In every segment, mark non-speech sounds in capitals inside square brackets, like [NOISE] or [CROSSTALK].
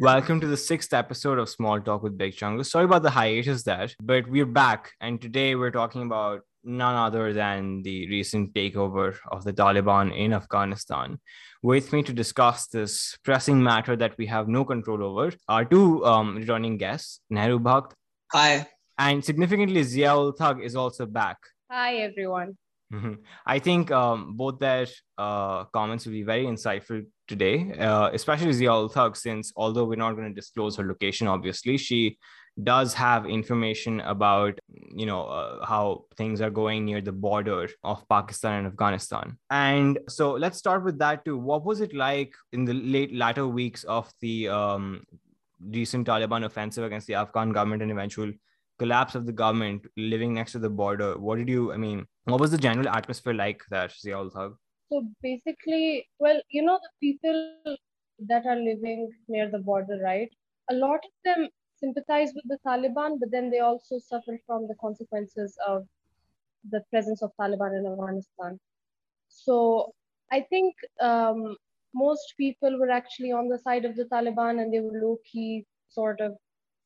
Welcome to the sixth episode of Small Talk with Big Chungus. Sorry about the hiatus there, but we're back, and today we're talking about none other than the recent takeover of the Taliban in Afghanistan. With me to discuss this pressing matter that we have no control over are two um, returning guests, Nehru Bhakt. Hi. And significantly, Ziaul Thug is also back. Hi, everyone. Mm-hmm. I think um, both their uh, comments will be very insightful today, uh, especially Ziaul Thug, since although we're not going to disclose her location, obviously, she does have information about you know uh, how things are going near the border of pakistan and afghanistan. And so let's start with that too. What was it like in the late latter weeks of the um, recent taliban offensive against the afghan government and eventual collapse of the government living next to the border? What did you i mean what was the general atmosphere like that Ziaul Thug? so basically well you know the people that are living near the border right a lot of them sympathize with the Taliban, but then they also suffer from the consequences of the presence of Taliban in Afghanistan. So I think um, most people were actually on the side of the Taliban and they were low key sort of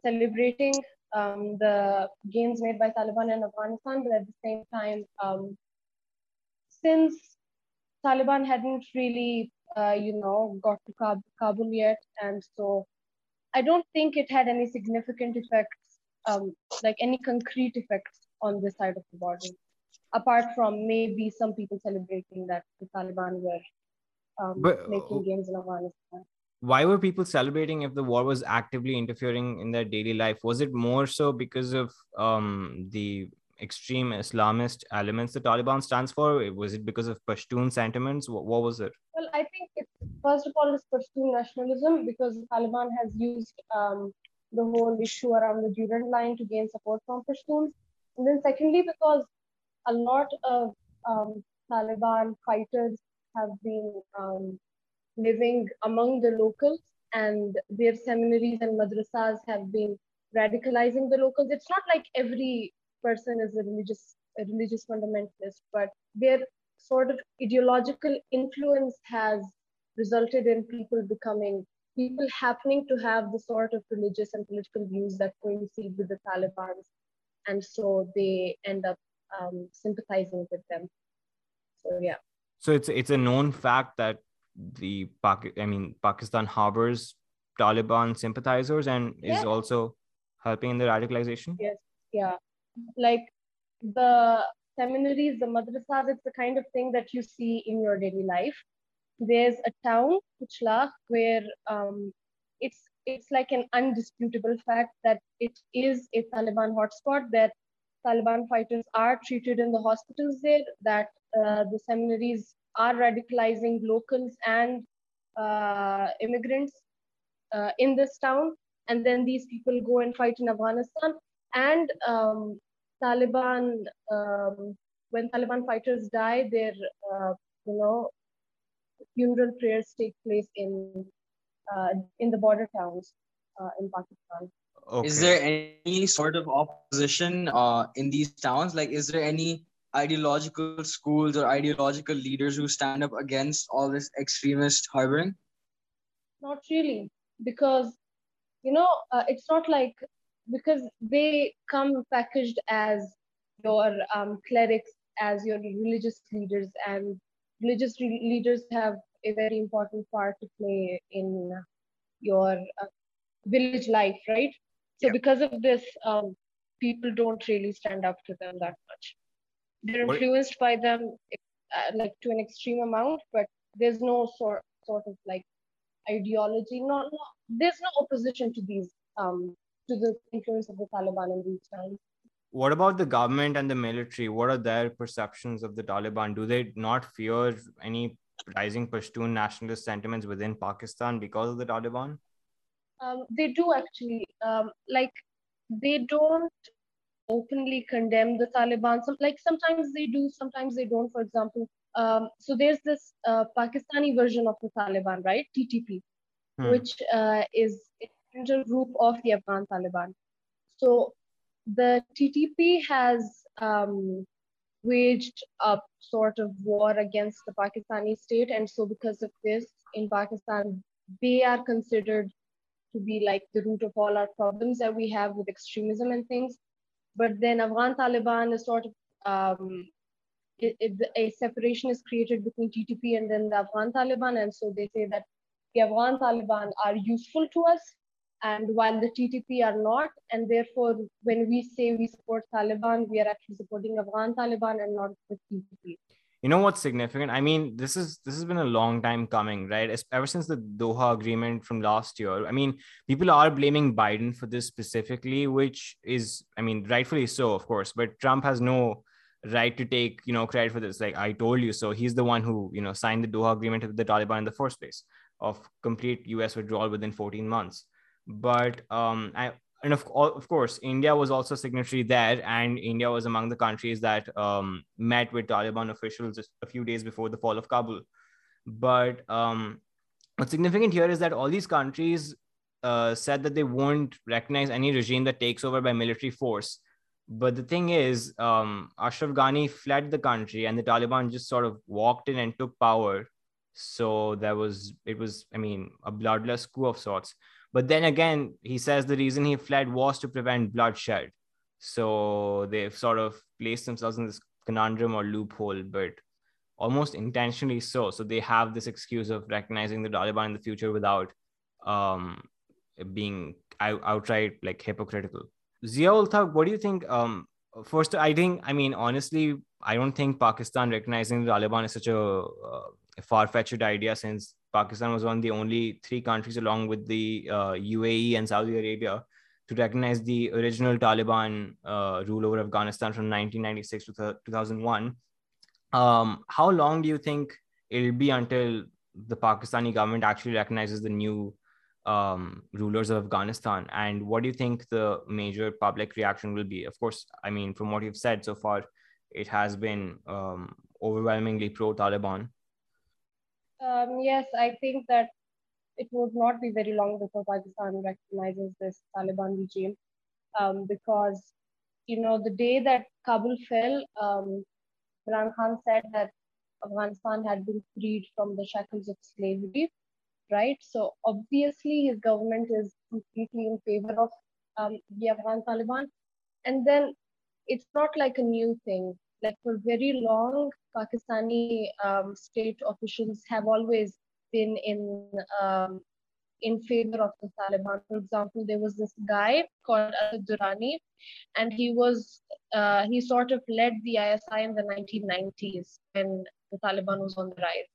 celebrating um, the gains made by Taliban in Afghanistan, but at the same time, um, since Taliban hadn't really, uh, you know, got to Kab- Kabul yet, and so I don't think it had any significant effects, um, like any concrete effects on this side of the border, apart from maybe some people celebrating that the Taliban were um, but, making gains in Afghanistan. Why were people celebrating if the war was actively interfering in their daily life? Was it more so because of um, the extreme Islamist elements the Taliban stands for? Was it because of Pashtun sentiments? What, what was it? Well, I think it's first of all it's Pashtun nationalism because Taliban has used um, the whole issue around the Durand line to gain support from Pashtuns. And then secondly, because a lot of um, Taliban fighters have been um, living among the locals and their seminaries and madrasas have been radicalizing the locals. It's not like every person is a religious a religious fundamentalist, but their sort of ideological influence has resulted in people becoming people happening to have the sort of religious and political views that coincide with the Taliban, and so they end up um, sympathizing with them. So yeah. So it's it's a known fact that the Pak- I mean Pakistan harbors Taliban sympathizers and yeah. is also helping in the radicalization. Yes. Yeah. Like the seminaries, the madrasas, it's the kind of thing that you see in your daily life. There's a town, Puchlakh, where um, it's it's like an undisputable fact that it is a Taliban hotspot, that Taliban fighters are treated in the hospitals there, that uh, the seminaries are radicalizing locals and uh, immigrants uh, in this town. And then these people go and fight in Afghanistan. And um, Taliban, um, when Taliban fighters die, their, uh, you know, funeral prayers take place in uh, in the border towns uh, in Pakistan. Okay. Is there any sort of opposition uh, in these towns? Like, is there any ideological schools or ideological leaders who stand up against all this extremist harboring? Not really, because you know uh, it's not like because they come packaged as your um, clerics, as your religious leaders, and religious re- leaders have a very important part to play in your uh, village life, right? So, yeah. because of this, um, people don't really stand up to them that much. They're influenced by them, uh, like to an extreme amount, but there's no sort sort of like ideology. No, no there's no opposition to these um, to the influence of the Taliban in these times. What about the government and the military? What are their perceptions of the Taliban? Do they not fear any rising Pashtun nationalist sentiments within Pakistan because of the Taliban? Um, they do actually. Um, like, they don't openly condemn the Taliban. Some, like, sometimes they do, sometimes they don't. For example, um, so there's this uh, Pakistani version of the Taliban, right? TTP, hmm. which uh, is a group of the Afghan Taliban. So the TTP has um, waged a sort of war against the Pakistani state. And so, because of this, in Pakistan, they are considered to be like the root of all our problems that we have with extremism and things. But then Afghan Taliban is sort of um, it, it, a separation is created between TTP and then the Afghan Taliban, and so they say that the Afghan Taliban are useful to us, and while the TTP are not, and therefore when we say we support Taliban, we are actually supporting Afghan Taliban and not the TTP you know what's significant? I mean this is this has been a long time coming right? Ever since the doha agreement from last year i mean people are blaming biden for this specifically which is i mean rightfully so of course but trump has no right to take you know credit for this. Like i told you so he's the one who you know signed the doha agreement with the taliban in the first place of complete us withdrawal within 14 months. But um I, and of, of course, India was also signatory there, and India was among the countries that um, met with Taliban officials a few days before the fall of Kabul. But um, what's significant here is that all these countries uh, said that they won't recognize any regime that takes over by military force. But the thing is, um, Ashraf Ghani fled the country, and the Taliban just sort of walked in and took power. So there was, it was, I mean, a bloodless coup of sorts. But then again, he says the reason he fled was to prevent bloodshed. So they've sort of placed themselves in this conundrum or loophole, but almost intentionally so. So they have this excuse of recognizing the Taliban in the future without um, being out- outright like hypocritical. Ziaul Thaq, what do you think? Um, first, I think, I mean, honestly, I don't think Pakistan recognizing the Taliban is such a, uh, a far fetched idea since Pakistan was one of the only three countries, along with the uh, UAE and Saudi Arabia, to recognize the original Taliban uh, rule over Afghanistan from 1996 to 2001. Um, how long do you think it'll be until the Pakistani government actually recognizes the new um, rulers of Afghanistan? And what do you think the major public reaction will be? Of course, I mean, from what you've said so far, it has been um, overwhelmingly pro Taliban. Um, yes, I think that it would not be very long before Pakistan recognizes this Taliban regime um, because, you know, the day that Kabul fell, um, Imran Khan said that Afghanistan had been freed from the shackles of slavery, right? So obviously his government is completely in favor of um, the Afghan Taliban. And then it's not like a new thing. Like for very long, Pakistani um, state officials have always been in um, in favor of the Taliban. For example, there was this guy called Asad Durrani, and he was uh, he sort of led the ISI in the 1990s when the Taliban was on the rise,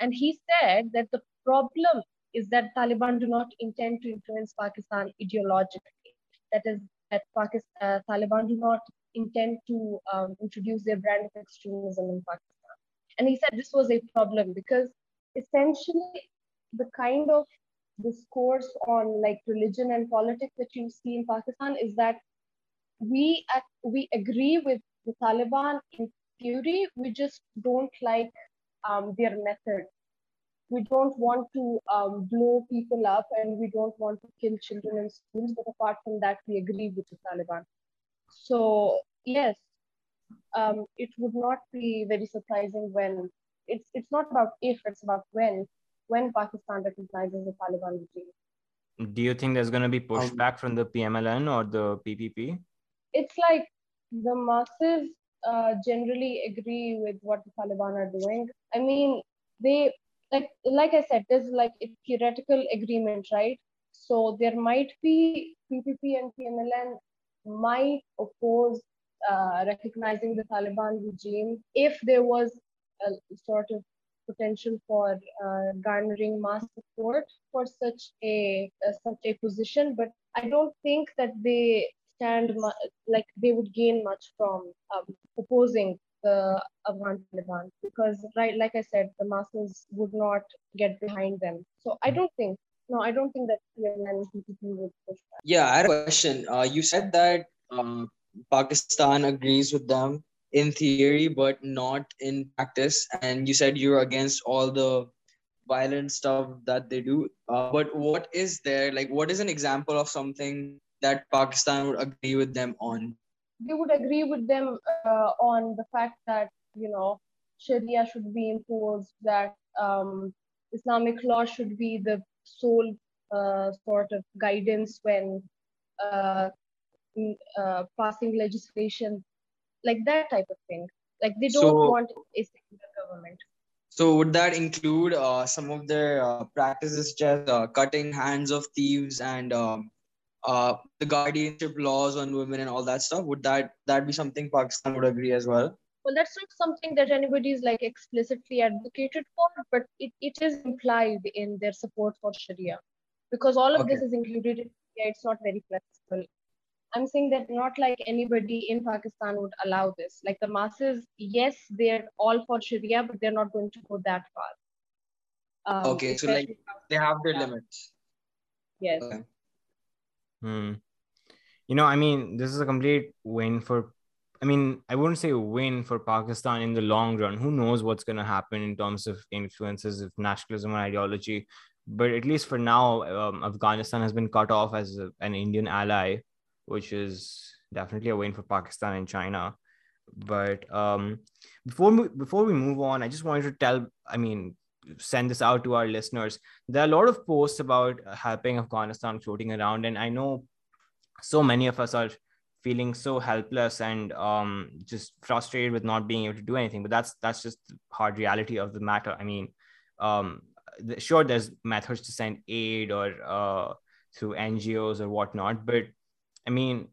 and he said that the problem is that Taliban do not intend to influence Pakistan ideologically. That is, that Pakistan uh, Taliban do not intend to um, introduce their brand of extremism in Pakistan. And he said this was a problem because essentially the kind of discourse on like religion and politics that you see in Pakistan is that we we agree with the Taliban in theory, we just don't like um, their method. We don't want to um, blow people up and we don't want to kill children in schools, but apart from that, we agree with the Taliban. So yes, um, it would not be very surprising when it's it's not about if, it's about when when Pakistan recognizes the Taliban regime. Do you think there's going to be pushback um, from the PMLN or the PPP? It's like the masses uh, generally agree with what the Taliban are doing. I mean, they like like I said, there's like a theoretical agreement, right? So there might be PPP and PMLN might oppose uh, recognizing the Taliban regime if there was a sort of potential for uh, garnering mass support for such a uh, such a position. But I don't think that they stand like they would gain much from um, opposing the Afghan Taliban because, right, like I said, the masses would not get behind them. So I don't think no, I don't think that would push back. Yeah, I had a question. Uh, you said that um, Pakistan agrees with them in theory, but not in practice. And you said you're against all the violent stuff that they do. Uh, but what is there? Like, what is an example of something that Pakistan would agree with them on? They would agree with them uh, on the fact that, you know, Sharia should be imposed, that um, Islamic law should be the sole uh, sort of guidance when uh, uh, passing legislation, like that type of thing. Like they don't so, want a secular government. So would that include uh, some of their uh, practices, just uh, cutting hands of thieves and um, uh, the guardianship laws on women and all that stuff? Would that that be something Pakistan would agree as well? Well, that's not something that anybody is like explicitly advocated for, but it, it is implied in their support for Sharia because all of okay. this is included in Sharia. It's not very flexible. I'm saying that not like anybody in Pakistan would allow this. Like the masses, yes, they're all for Sharia, but they're not going to go that far. Um, okay, so like they have their limits. Yes. Okay. Hmm. You know, I mean, this is a complete win for. I mean, I wouldn't say a win for Pakistan in the long run. Who knows what's going to happen in terms of influences of nationalism and ideology? But at least for now, um, Afghanistan has been cut off as a, an Indian ally, which is definitely a win for Pakistan and China. But um, before we, before we move on, I just wanted to tell. I mean, send this out to our listeners. There are a lot of posts about helping Afghanistan floating around, and I know so many of us are feeling so helpless and um, just frustrated with not being able to do anything. But that's that's just the hard reality of the matter. I mean, um, sure, there's methods to send aid or uh, through NGOs or whatnot, but I mean,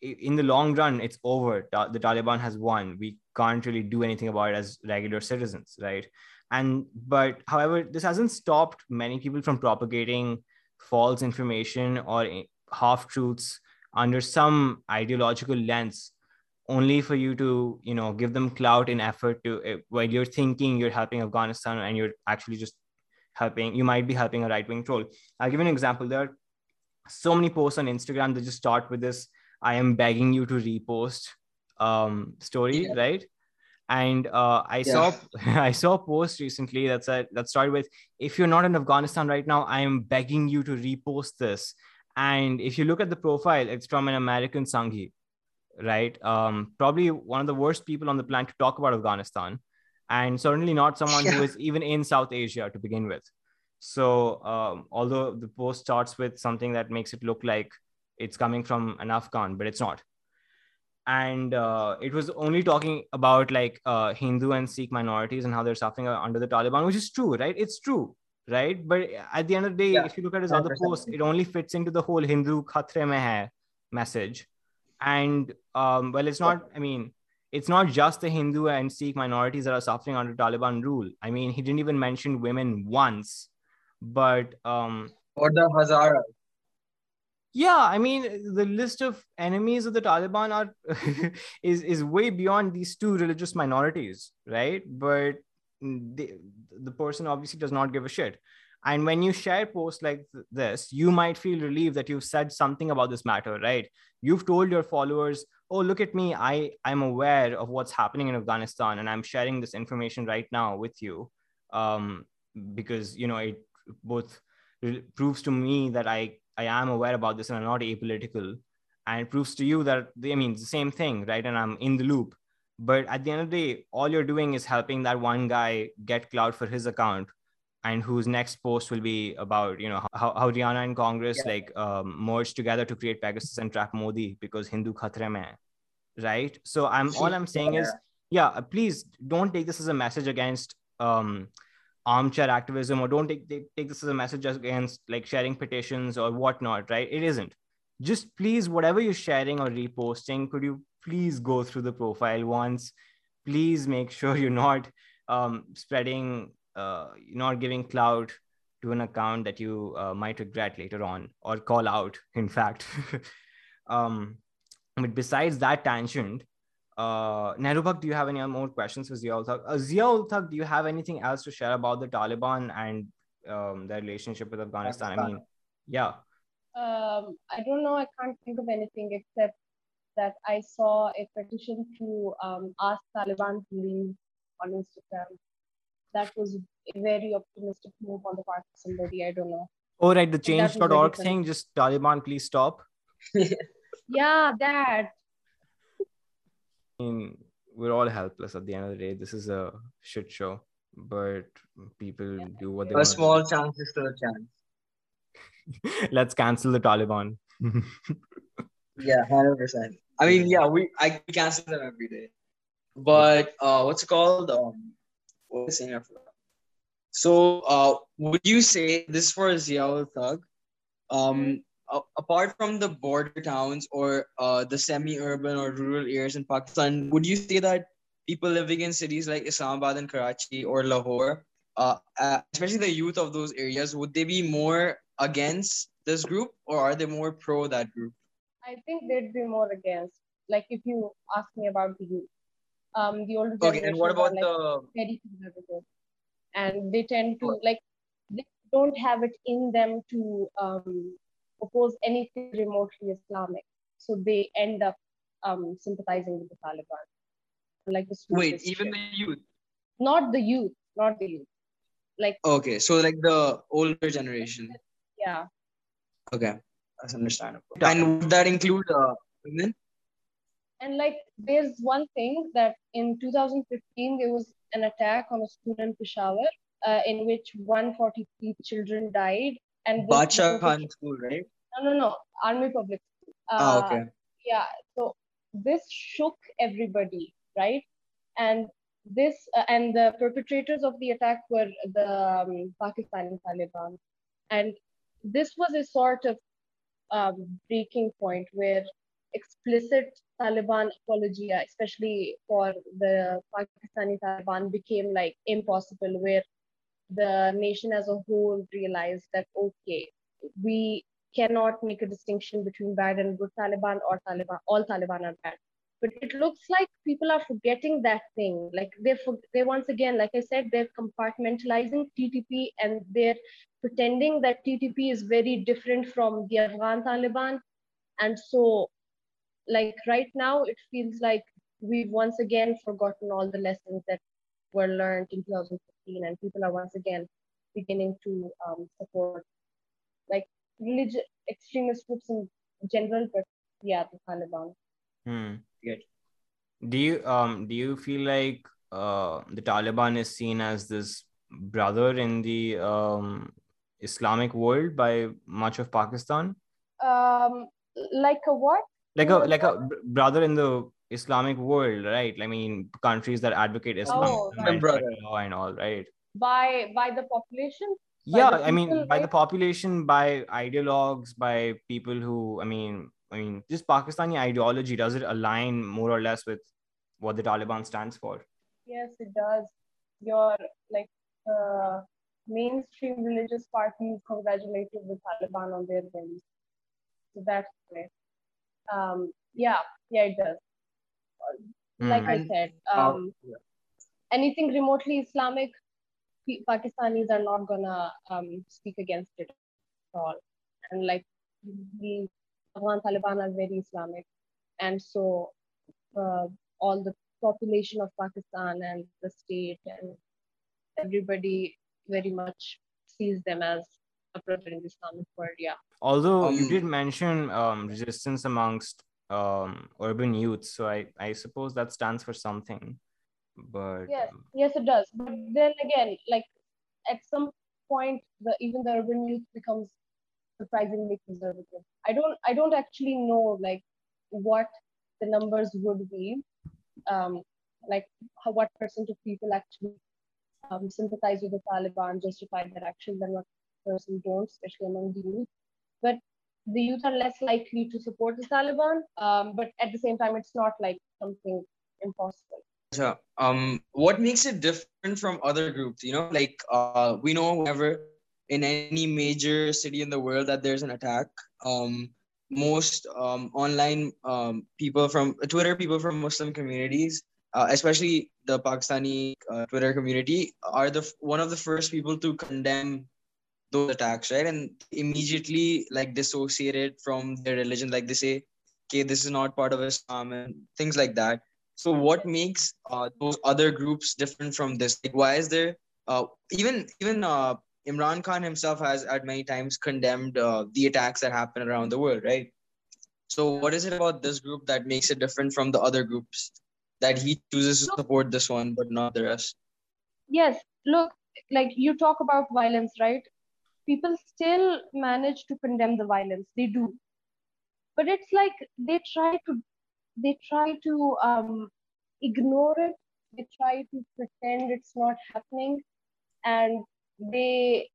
in the long run, it's over. The Taliban has won. We can't really do anything about it as regular citizens, right? and but however this hasn't stopped many people from propagating false information or half truths under some ideological lens only for you to you know give them clout in effort to uh, while you're thinking you're helping afghanistan and you're actually just helping you might be helping a right-wing troll i'll give you an example there are so many posts on instagram that just start with this i am begging you to repost um story yeah. right and uh, I yeah. saw [LAUGHS] I saw a post recently that said that started with if you're not in Afghanistan right now, I am begging you to repost this. And if you look at the profile, it's from an American Sanghi, right? Um, probably one of the worst people on the planet to talk about Afghanistan, and certainly not someone yeah. who is even in South Asia to begin with. So, um, although the post starts with something that makes it look like it's coming from an Afghan, but it's not and uh, it was only talking about like uh, Hindu and Sikh minorities and how they're suffering under the Taliban, which is true, right? It's true, right? But at the end of the day, yeah. if you look at his 100%. other posts, it only fits into the whole Hindu khatre mein hai message. And um, well, it's not. I mean, it's not just the Hindu and Sikh minorities that are suffering under Taliban rule. I mean, he didn't even mention women once, but um, or the Hazara yeah i mean the list of enemies of the taliban are [LAUGHS] is is way beyond these two religious minorities right but the, the person obviously does not give a shit and when you share posts like th- this you might feel relieved that you've said something about this matter right you've told your followers oh look at me i i'm aware of what's happening in afghanistan and i'm sharing this information right now with you um because you know it both proves to me that i I am aware about this and I'm not apolitical. And it proves to you that, I mean, it's the same thing, right? And I'm in the loop. But at the end of the day, all you're doing is helping that one guy get cloud for his account and whose next post will be about, you know, how, how Haryana and Congress yeah. like um, merged together to create Pegasus and trap Modi because Hindu khatre mein, right? So I'm all I'm saying is, yeah, please don't take this as a message against um, armchair activism or don't take, take, take this as a message against like sharing petitions or whatnot, right? It isn't. Just please, whatever you're sharing or reposting, could you please go through the profile once? Please make sure you're not um, spreading, uh, not giving clout to an account that you uh, might regret later on or call out, in fact. [LAUGHS] um, but besides that tangent, uh, Nehru Bhakt, do you have any more questions for Ziaul Thaq? Uh, Thaq, do you have anything else to share about the Taliban and um, their relationship with Afghanistan? I mean, yeah. Um, I don't know. I can't think of anything except that I saw a petition to um, ask Taliban to leave on Instagram. That was a very optimistic move on the part of somebody. I don't know. Oh, right. The change.org thing, just Taliban, please stop. [LAUGHS] yeah, that I mean, we're all helpless at the end of the day. This is a shit show, but people do what they want. a small chance is still a chance. [LAUGHS] let's cancel the Taliban. [LAUGHS] yeah, hundred percent. I mean, yeah, we I cancel them every day. But uh, what's it called? Um, what was I saying? So, uh, would you say this is for Ziaul Thug? Um, apart from the border towns or uh, the semi-urban or rural areas in Pakistan, would you say that people living in cities like Islamabad and Karachi or Lahore, uh, especially the youth of those areas, would they be more against this group or are they more pro that group? I think they'd be more against. Like if you ask me about the youth, um, the older okay, and what about like the very conservative, and they tend to like they don't have it in them to um, oppose anything remotely Islamic, so they end up um, sympathizing with the Taliban. Like the wait, even the youth, not the youth, not the youth, like okay, so like the older generation. Yeah. Okay, that's understandable. And would that include uh, women? And like, there's one thing that in 2015 there was an attack on a school in Peshawar, uh, in which 143 children died. And Bacha Khan School, right? No, no, no, Army Public School. Uh, ah, okay. Yeah, so this shook everybody, right? And this uh, and the perpetrators of the attack were the um, Pakistani Taliban, and this was a sort of um, breaking point where explicit Taliban apology, especially for the Pakistani Taliban, became like impossible, where the nation as a whole realized that, okay, we cannot make a distinction between bad and good Taliban or Taliban, all Taliban are bad. But it looks like people are forgetting that thing. Like they're, they once again, like I said, they're compartmentalizing TTP and they're pretending that TTP is very different from the Afghan Taliban. And so like right now, it feels like we've once again forgotten all the lessons that were learned in 2015, and people are once again beginning to um, support like religious extremist groups in general, but yeah, the Taliban. Hmm. Good. Do you um do you feel like uh the Taliban is seen as this brother in the um Islamic world by much of Pakistan? Um, like a what? like a like a brother in the Islamic world, right? I mean, countries that advocate Islam oh, and law and all, right? By by the population. By yeah, the I mean, right? by the population, by ideologues, by people who, I mean, I mean, just Pakistani ideology does it align more or less with what the Taliban stands for? Yes, it does. Your like uh, mainstream religious parties congratulated the Taliban on their wins. So that's great um, yeah, yeah, it does. Like mm. I said, um, yeah. anything remotely Islamic, Pakistanis are not gonna um, speak against it at all. And like the Afghan Taliban are very Islamic, and so uh, all the population of Pakistan and the state and everybody very much sees them as a brother in the Islamic world. Yeah. Although um, you did mention um, resistance amongst um, urban youth, so I, I suppose that stands for something. But yes, um, yes, it does. But then again, like at some point, the even the urban youth becomes surprisingly conservative. I don't I don't actually know like what the numbers would be, um, like how, what percent of people actually um, sympathize with the Taliban, justify their actions, and what person don't, especially among the youth but the youth are less likely to support the Taliban. Um, but at the same time, it's not like something impossible. So, um, what makes it different from other groups? You know, like uh, we know whenever in any major city in the world that there's an attack, um, most um, online um, people from Twitter, people from Muslim communities, uh, especially the Pakistani uh, Twitter community, are the one of the first people to condemn those attacks, right? And immediately like dissociate it from their religion, like they say, okay, this is not part of Islam and things like that. So what makes uh, those other groups different from this? Like, why is there uh, even even uh, Imran Khan himself has at many times condemned uh, the attacks that happen around the world, right? So what is it about this group that makes it different from the other groups that he chooses to support this one but not the rest? Yes, look, like you talk about violence, right? people still manage to condemn the violence. They do, but it's like they try to they try to um, ignore it. They try to pretend it's not happening, and they,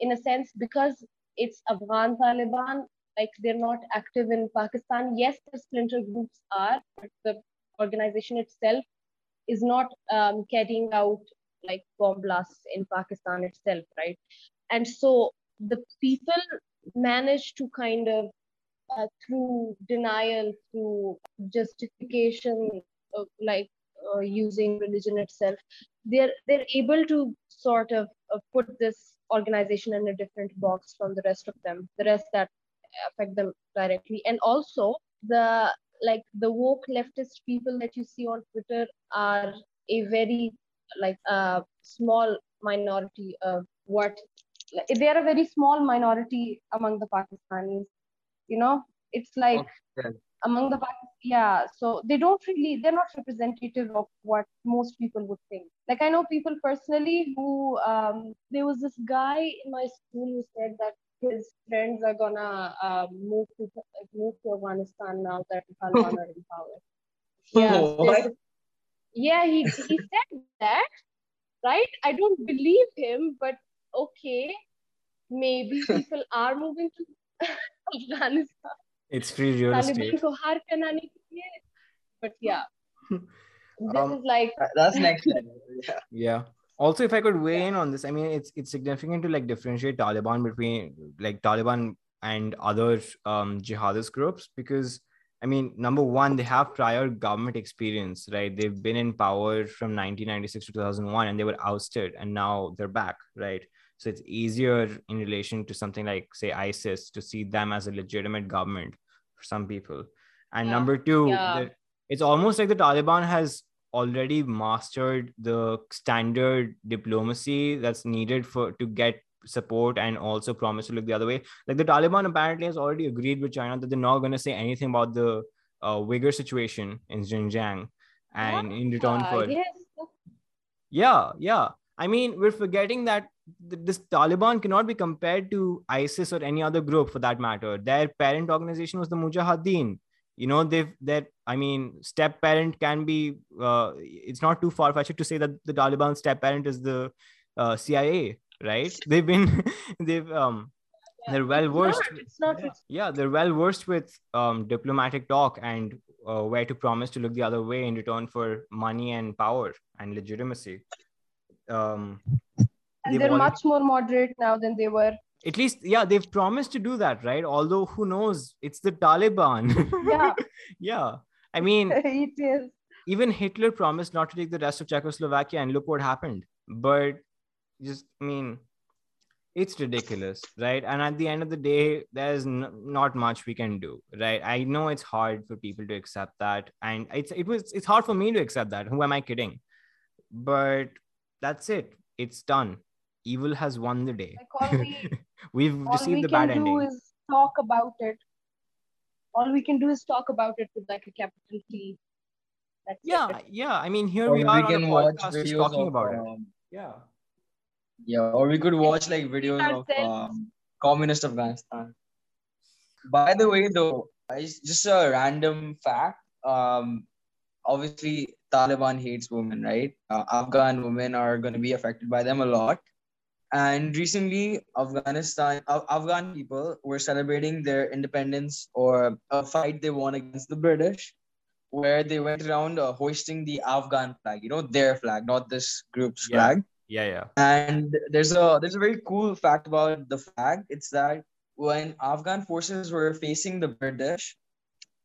in a sense, because it's Afghan Taliban, like they're not active in Pakistan. Yes, the splinter groups are, but the organization itself is not um, carrying out like bomb blasts in Pakistan itself, right? And so the people manage to kind of uh, through denial, through justification, of, like uh, using religion itself, they're they're able to sort of uh, Uh, put this organization in a different box from the rest of them, the rest that affect them directly, and also the like the woke leftist people that you see on Twitter are a very like a small minority of what they are a very small minority among the Pakistanis. You know, it's like okay. Among the yeah. So they don't really they're not representative of what most people would think. Like I know people personally who um, there was this guy in my school who said that his friends are gonna uh, move to move to Afghanistan now that [LAUGHS] Taliban are in power. [LAUGHS] Yeah, oh, yeah, he he said that, right? I don't believe him, but okay, maybe [LAUGHS] people are moving to Afghanistan. It's free real estate. But yeah, [LAUGHS] this um, is like that's next level. Yeah. yeah also if i could weigh in on this i mean it's it's significant to like differentiate taliban between like taliban and other um, jihadist groups because i mean number one they have prior government experience right they've been in power from 1996 to 2001 and they were ousted and now they're back right so it's easier in relation to something like say isis to see them as a legitimate government for some people and yeah. number two yeah. it's almost like the taliban has already mastered the standard diplomacy that's needed for to get support and also promise to look the other way. Like the Taliban apparently has already agreed with China that they're not going to say anything about the uh, Uyghur situation in Xinjiang, and in return for yes. yeah, yeah. I mean, we're forgetting that this Taliban cannot be compared to ISIS or any other group for that matter. Their parent organization was the Mujahideen. You know they've that i mean step parent can be uh, it's not too far fetched to say that the taliban step parent is the uh, cia right? [LAUGHS] They've been [LAUGHS] they've um they're well versed it's not, it's not, yeah they're well versed with um, diplomatic talk and uh, where to promise to look the other way in return for money and power and legitimacy. Um they're already... much more moderate now than they were. At least yeah they've promised to do that right? Although who knows? It's the taliban. [LAUGHS] Yeah. Yeah. I mean [LAUGHS] it is. even hitler promised not to take the rest of czechoslovakia and look what happened. But just i mean it's ridiculous right? And at the end of the day there's n- not much we can do right? I know it's hard for people to accept that. And it's it was it's hard for me to accept that. Who am i kidding? But that's it. It's done evil has won the day. Like we, [LAUGHS] we've received we the bad ending. All we can do is talk about it. All we can do is talk about it with like a capital t. That's yeah it. yeah i mean here or we are we can watch videos talking of, about um, it yeah. Yeah or we could watch like videos of um, communist afghanistan. By the way though just a random fact um obviously taliban hates women right? Uh, afghan women are going to be affected by them a lot and recently, Afghanistan, Afghan people were celebrating their independence or a fight they won against the British, where they went around uh, hoisting the Afghan flag. You know, their flag, not this group's yeah. flag. Yeah, yeah. And there's a there's a very cool fact about the flag. It's that when Afghan forces were facing the British,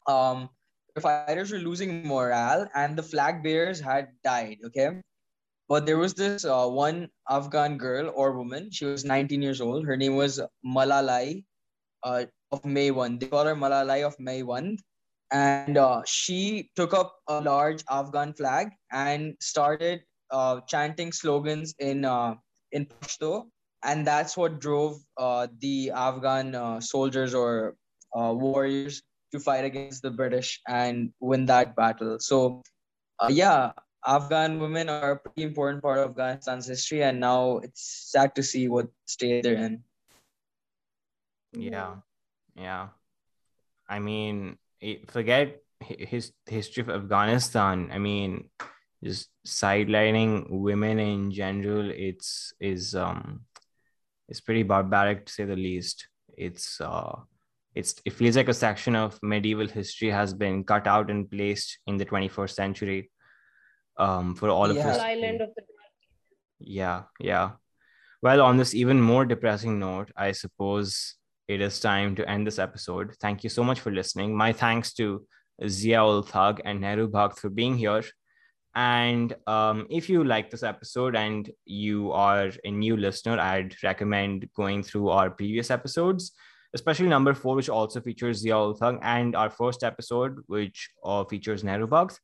um, the fighters were losing morale, and the flag bearers had died. Okay, but there was this uh, one Afghan girl or woman. She was 19 years old. Her name was Malalai uh, of Maiwand. They call her Malalai of Maiwand. And uh, she took up a large Afghan flag and started uh, chanting slogans in uh, in Pashto. And that's what drove uh, the Afghan soldiers or warriors to fight against the British and win that battle. So, yeah, Afghan women are a pretty important part of Afghanistan's history, and now it's sad to see what state they're in. Yeah, yeah. I mean, forget his history of Afghanistan. I mean, just sidelining women in general. It's is um, it's pretty barbaric to say the least. It's uh, it's it feels like a section of medieval history has been cut out and placed in the 21st century. Um, for all yeah. of us. Island of the yeah, yeah. Well, on this even more depressing note, I suppose it is time to end this episode. Thank you so much for listening. My thanks to Zia ul Thug and Nehru Bhakt for being here. And um, if you like this episode and you are a new listener, I'd recommend going through our previous episodes, especially number four, which also features Zia ul Thug, and our first episode, which uh, features Nehru Bhakt.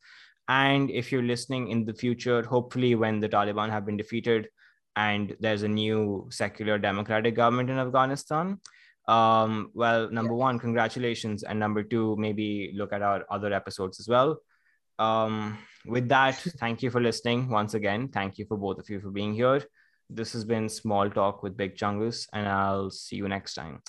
And if you're listening in the future, hopefully when the Taliban have been defeated and there's a new secular democratic government in Afghanistan, um, well, number one, congratulations. And number two, maybe look at our other episodes as well. Um, with that, [LAUGHS] thank you for listening once again. Thank you for both of you for being here. This has been Small Talk with Big Chungus, and I'll see you next time.